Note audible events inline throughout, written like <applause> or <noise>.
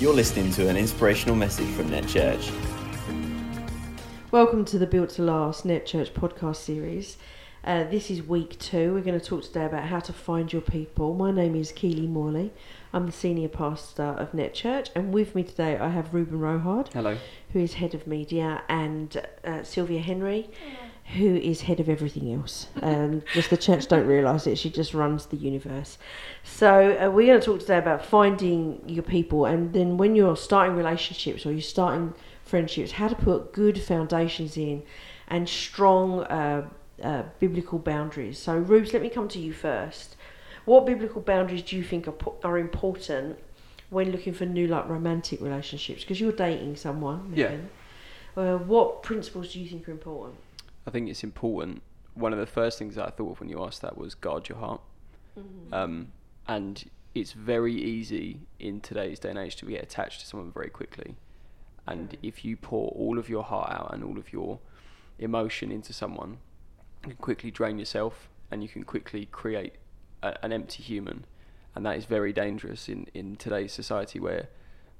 You're listening to an inspirational message from Net Church. Welcome to the Built to Last Net Church podcast series. Uh, this is week two. We're going to talk today about how to find your people. My name is Keely Morley. I'm the senior pastor of Net Church, and with me today I have Ruben Rohard, Hello. who is head of media, and uh, Sylvia Henry, who is head of everything else. Um, just the church don't realise it. She just runs the universe. So uh, we're going to talk today about finding your people, and then when you're starting relationships or you're starting friendships, how to put good foundations in and strong uh, uh, biblical boundaries. So, Rubes, let me come to you first. What biblical boundaries do you think are, po- are important when looking for new, like romantic relationships? Because you're dating someone. Yeah. Megan. Uh, what principles do you think are important? I think it's important. One of the first things that I thought of when you asked that was guard your heart. Um, and it's very easy in today's day and age to get attached to someone very quickly. And if you pour all of your heart out and all of your emotion into someone, you can quickly drain yourself and you can quickly create a, an empty human. And that is very dangerous in, in today's society where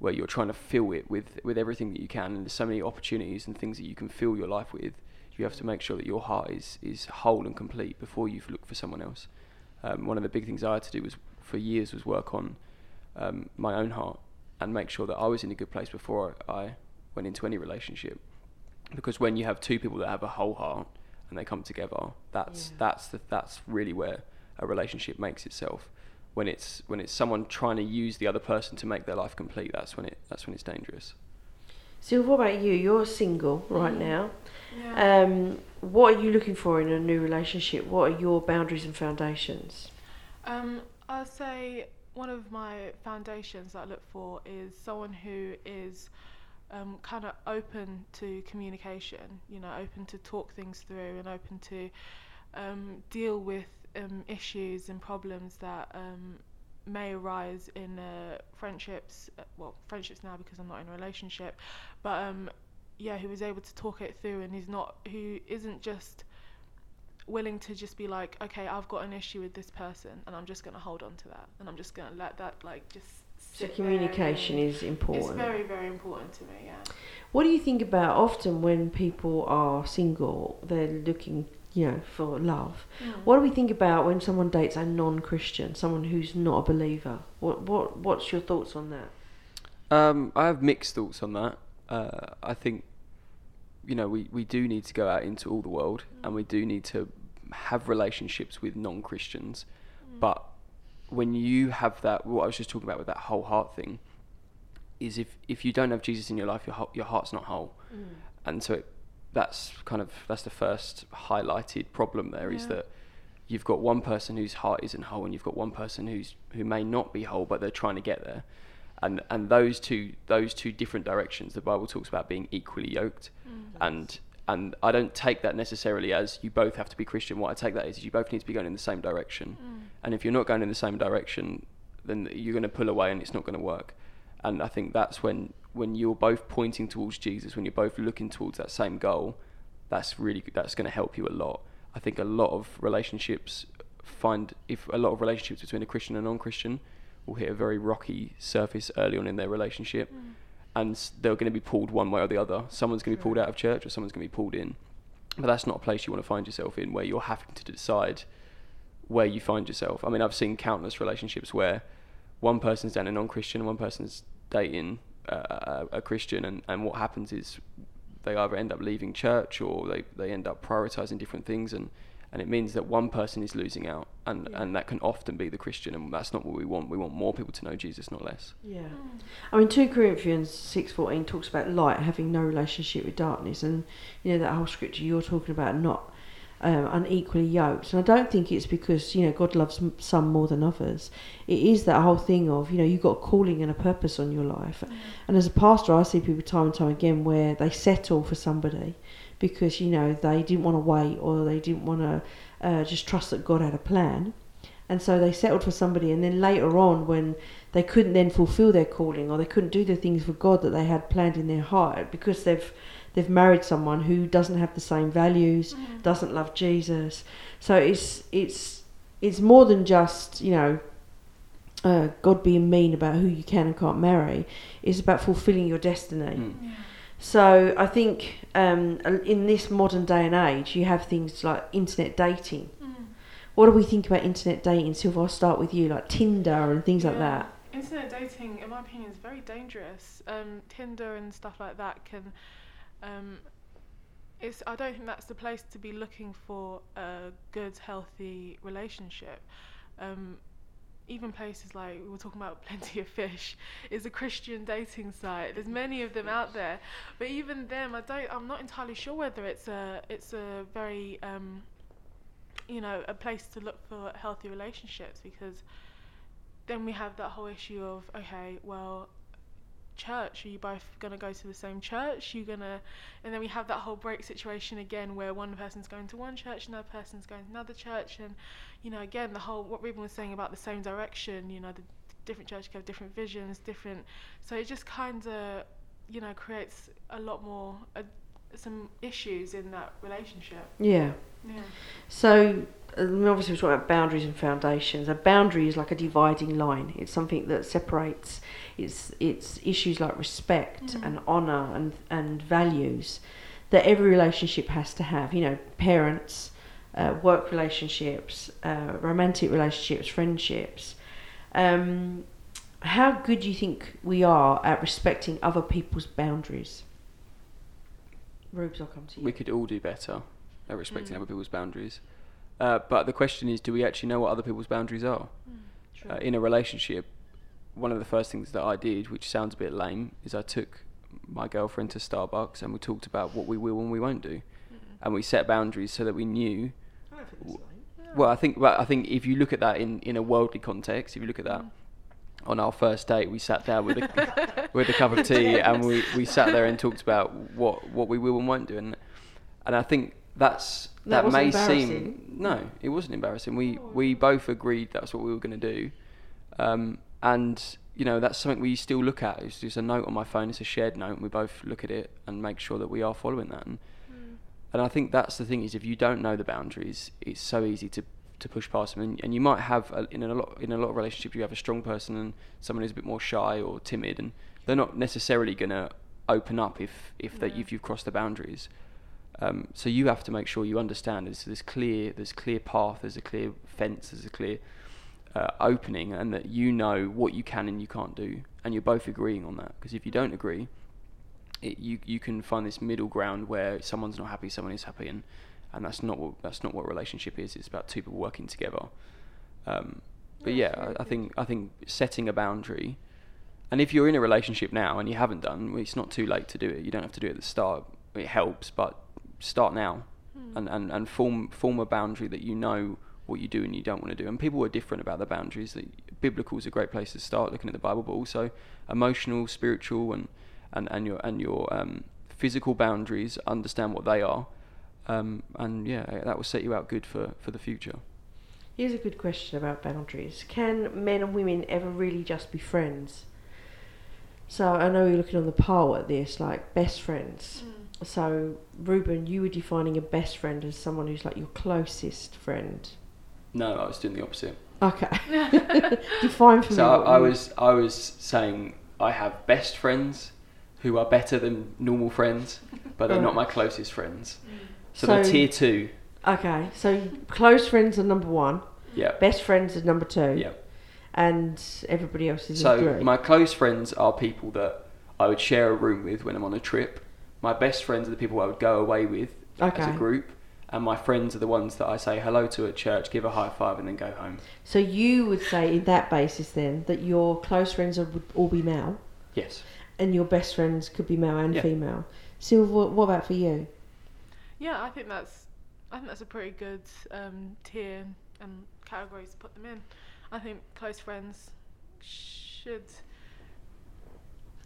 where you're trying to fill it with, with everything that you can and there's so many opportunities and things that you can fill your life with. You have to make sure that your heart is, is whole and complete before you look for someone else. Um, one of the big things I had to do was for years was work on um, my own heart and make sure that I was in a good place before I went into any relationship. Because when you have two people that have a whole heart and they come together, that's Yeah. that's the, that's really where a relationship makes itself. When it's when it's someone trying to use the other person to make their life complete, that's when it that's when it's dangerous. Sylvia, what about you? You're single right Mm. now. Yeah. Um, what are you looking for in a new relationship? What are your boundaries and foundations? Um, I'll say one of my foundations that I look for is someone who is um, kind of open to communication, you know, open to talk things through and open to um, deal with um, issues and problems that um, may arise in uh, friendships, uh, well, friendships now because I'm not in a relationship, but um, yeah, who is able to talk it through and is not, who isn't just willing to just be like, okay, I've got an issue with this person, and I'm just gonna hold on to that, and I'm just gonna let that like just. So communication is important. It's very very important to me. Yeah. What do you think about often when people are single, they're looking, you know, for love. What do we think about when someone dates a non-Christian, someone who's not a believer? What what what's your thoughts on that? Um, I have mixed thoughts on that. Uh, I think, you know, we, we do need to go out into all the world and we do need to have relationships with non Christians. But when you have that, what I was just talking about with that whole heart thing, is if, if you don't have Jesus in your life, your, your heart's not whole. And so it, that's kind of, that's the first highlighted problem there is Yeah. that you've got one person whose heart isn't whole and you've got one person who's who may not be whole but they're trying to get there. And and those two those two different directions the bible talks about being equally yoked. Mm. And and i don't take that necessarily as you both have to be christian. What i take that is you both need to be going in the same direction. Mm. And if you're not going in the same direction then you're going to pull away and it's not going to work and i think that's when when you're both pointing towards jesus when you're both looking towards that same goal that's really that's going to help you a lot. I think a lot of relationships find if a lot of relationships between a christian and non-christian will hit a very rocky surface early on in their relationship. Mm. And they're going to be pulled one way or the other. Someone's going to be pulled mm. out of church or someone's going to be pulled in. But that's not a place you want to find yourself in where you're having to decide where you find yourself. I mean i've seen countless relationships where one person's dating a non-christian and one person's dating uh, a, a christian and, and what happens is they either end up leaving church or they, they end up prioritizing different things and, and it means that one person is losing out and, Yeah. and that can often be the christian and that's not what we want we want more people to know jesus not less Yeah. I mean, 2 Corinthians 6.14 talks about light having no relationship with darkness. And, you know, that whole scripture you're talking about not um, unequally yoked. And I don't think it's because, you know, God loves some more than others. It is that whole thing of, you know, you've got a calling and a purpose on your life. And as a pastor, I see people time and time again where they settle for somebody because, you know, they didn't want to wait or they didn't want to uh, just trust that God had a plan. And so they settled for somebody, and then later on, when they couldn't then fulfill their calling or they couldn't do the things for God that they had planned in their heart because they've they've married someone who doesn't have the same values, doesn't love Jesus. So it's it's it's more than just you know uh, God being mean about who you can and can't marry. It's about fulfilling your destiny. Mm. So I think um, in this modern day and age, you have things like internet dating. Mm. What do we think about internet dating? Sylvia, I'll start with you, like Tinder and things like that. Internet dating, in my opinion, is very dangerous. Um, Tinder and stuff like that can. Um, it's. I don't think that's the place to be looking for a good, healthy relationship. Um, even places like we were talking about <laughs> Plenty of Fish is a Christian dating site. There's many of them out there, but even them, I don't. I'm not entirely sure whether it's a. It's a very. Um, you know, a place to look for healthy relationships because then we have that whole issue of okay, well, church. Are you both gonna go to the same church? You're gonna, and then we have that whole break situation again where one person's going to one church, another person's going to another church, and you know, again, the whole what Ruben was saying about the same direction. You know, the different churches have different visions, different. So it just kind of, you know, creates a lot more. Some issues in that relationship. Yeah. Yeah. So obviously we're talking about boundaries and foundations. A boundary is like a dividing line. It's something that separates. It's it's issues like respect Mhm. and honor and and values that every relationship has to have. You know, parents, uh, work relationships, uh, romantic relationships, friendships. Um, how good do you think we are at respecting other people's boundaries? Rubes, I'll come to you. We could all do better at respecting Mm. other people's boundaries. Uh, but the question is, do we actually know what other people's boundaries are? True. Uh, in a relationship, one of the first things that I did, which sounds a bit lame, is I took my girlfriend to Starbucks and we talked about what we will and we won't do, and we set boundaries so that we knew. I don't think that's lame. Well, I think, well, I think if you look at that in, in a worldly context, if you look at that on our first date, we sat down with a <laughs> with a cup of tea and we, we sat there and talked about what, what we will and won't do, and and I think that's That that, may seem no, it wasn't embarrassing. We we both agreed that's what we were going to do, um, and you know that's something we still look at. It's just a note on my phone. It's a shared note. And we both look at it and make sure that we are following that. And, and I think that's the thing is if you don't know the boundaries, it's so easy to to push past them. And, and you might have a, in a lot in a lot of relationships you have a strong person and someone who's a bit more shy or timid, and they're not necessarily going to open up if if Yeah. if you've crossed the boundaries. Um, so you have to make sure you understand there's there's clear there's clear path, there's a clear fence, there's a clear uh, opening, and that you know what you can and you can't do, and you're both agreeing on that. Because if you don't agree, it, you you can find this middle ground where someone's not happy, someone is happy, and and that's not what that's not what a relationship is. It's about two people working together. Um, but yeah, I, I think I think setting a boundary, and if you're in a relationship now and you haven't done, well, it's not too late to do it. You don't have to do it at the start. It helps, but start now, and, and, and form form a boundary that you know what you do and you don't want to do. And people are different about the boundaries. The, biblical is a great place to start looking at the Bible, but also emotional, spiritual, and and, and your and your um, physical boundaries. Understand what they are, um, and yeah, that will set you out good for, for the future. Here's a good question about boundaries. Can men and women ever really just be friends? So I know you're looking on the poll at this, like best friends. So Ruben, you were defining a best friend as someone who's like your closest friend. No, I was doing the opposite. Okay. <laughs> <laughs> Define for So me. I, I was I was saying I have best friends who are better than normal friends, but they're not my closest friends. So, they're tier two. Okay, so close friends are number one, Yeah. best friends are number two, Yeah. and everybody else is So my close friends are people that I would share a room with when I'm on a trip. My best friends are the people I would go away with as a group, and my friends are the ones that I say hello to at church, give a high five, and then go home. So you would say, in that basis, then that your close friends are, would all be male, Yes. and your best friends could be male and Yeah. female. Sylvia, what, what about for you? Yeah, I think that's I think that's a pretty good um, tier and categories to put them in. I think close friends should.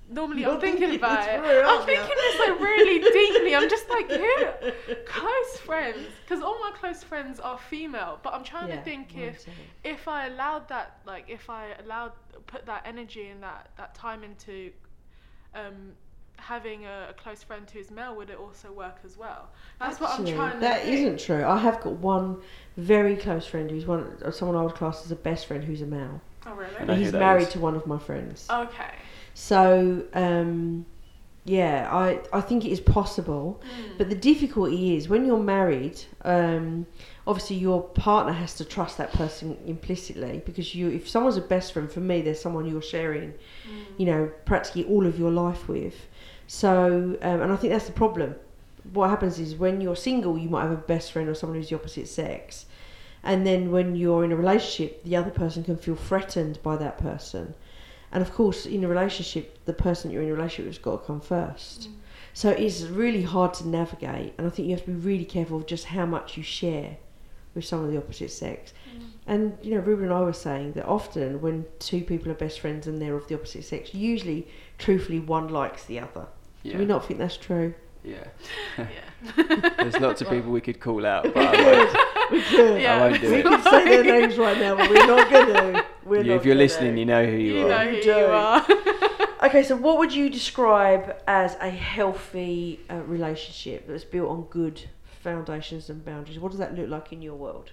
Normally, You're I'm thinking, thinking about it. I'm thinking this like really <laughs> deeply. I'm just like, who? Close friends, because all my close friends are female. But I'm trying to think if said. if I allowed that, like, if I allowed put that energy and that that time into um, having a, a close friend who's male, would it also work as well? That's what I'm trying to. That think. isn't true. I have got one very close friend who's one someone I would class as a best friend who's a male. Oh really? I know who He's married is. to one of my friends. Okay. So, um, yeah, I, I think it is possible. But the difficulty is when you're married, um, obviously your partner has to trust that person implicitly because you, if someone's a best friend, for me, there's someone you're sharing, you know, practically all of your life with. So, um, and I think that's the problem. What happens is when you're single, you might have a best friend or someone who's the opposite sex. And then when you're in a relationship, the other person can feel threatened by that person. And of course, in a relationship, the person you're in a relationship with has got to come first. So it's really hard to navigate, and I think you have to be really careful of just how much you share with someone of the opposite sex. And you know, Ruben and I were saying that often when two people are best friends and they're of the opposite sex, usually, truthfully, one likes the other. Yeah. Do we not think that's true? Yeah. Yeah. There's lots of people we could call out, but I <laughs> won't. We could. Yeah. I won't do We it. could say their <laughs> names right now, but we're not going to. We're You- not if you're gonna. listening, you know who you, You are. know who You you are. <laughs> Okay, so what would you describe as a healthy uh, relationship that's built on good foundations and boundaries? What does that look like in your world?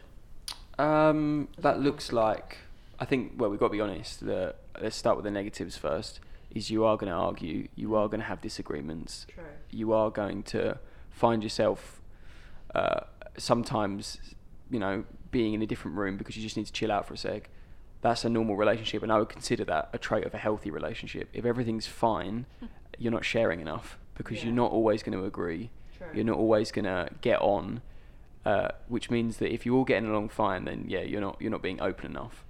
Um, that looks like. I think. Well, we've got to be honest. The, let's start with the negatives first. Is you are going to argue. You are going to have disagreements. True. You are going to find yourself uh, sometimes, you know, being in a different room because you just need to chill out for a sec. That's a normal relationship, and I would consider that a trait of a healthy relationship. If everything's fine, <laughs> you're not sharing enough because Yeah. you're not always going to agree. True. You're not always going to get on, uh, which means that if you're all getting along fine, then yeah, you're not you're not being open enough.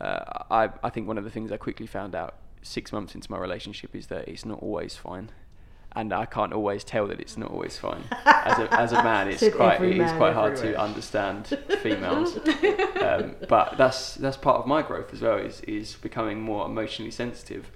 Uh, I I think one of the things I quickly found out six months into my relationship is that it's not always fine, and I can't always tell that it's not always fine. As a as a man, <laughs> it's quite every it is man quite hard to understand <laughs> females. um, but that's that's part of my growth as well. Is is becoming more emotionally sensitive.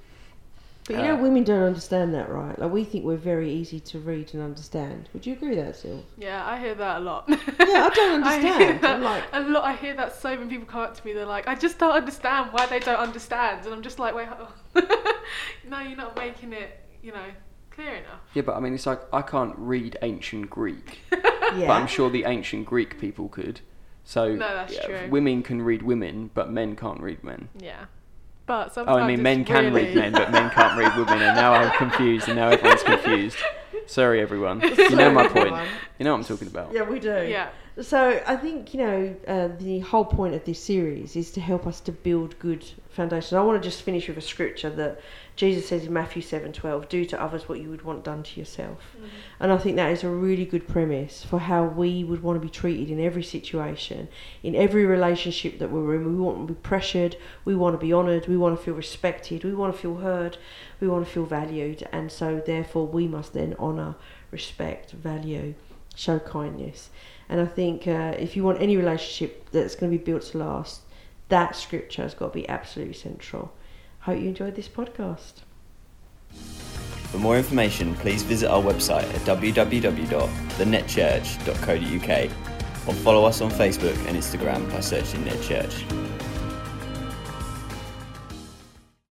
But you know, Uh, women don't understand that, right? Like we think we're very easy to read and understand. Would you agree with that, Sil? Yeah, I hear that a lot. Yeah, I don't <laughs> I hear understand. that I'm like- a lot. I hear that so many people come up to me. They're like, "I just don't understand why they don't understand," and I'm just like, "Wait, hold <laughs> no, you're not making it, you know, clear enough." Yeah, but I mean, it's like I can't read ancient Greek. <laughs> Yeah. But I'm sure the ancient Greek people could. So No, that's yeah, true. women can read women, but men can't read men. Yeah, but Oh, I mean, it's men can really... read men, but men can't read women. And now I'm <laughs> confused, and now everyone's confused. Sorry, everyone. <laughs> You know my point. You know what I'm talking about. Yeah, we do. Yeah. So I think you know uh, the whole point of this series is to help us to build good foundations. I want to just finish with a scripture that Jesus says in Matthew seven twelve: "Do to others what you would want done to yourself." And I think that is a really good premise for how we would want to be treated in every situation, in every relationship that we're in. We want to be pressured, we want to be honoured, we want to feel respected, we want to feel heard, we want to feel valued, and so therefore we must then honour, respect, value, show kindness. And I think uh, if you want any relationship that's going to be built to last, that scripture has got to be absolutely central. Hope you enjoyed this podcast. For more information, please visit our website at www.thenetchurch.co.uk or follow us on Facebook and Instagram by searching Net Church.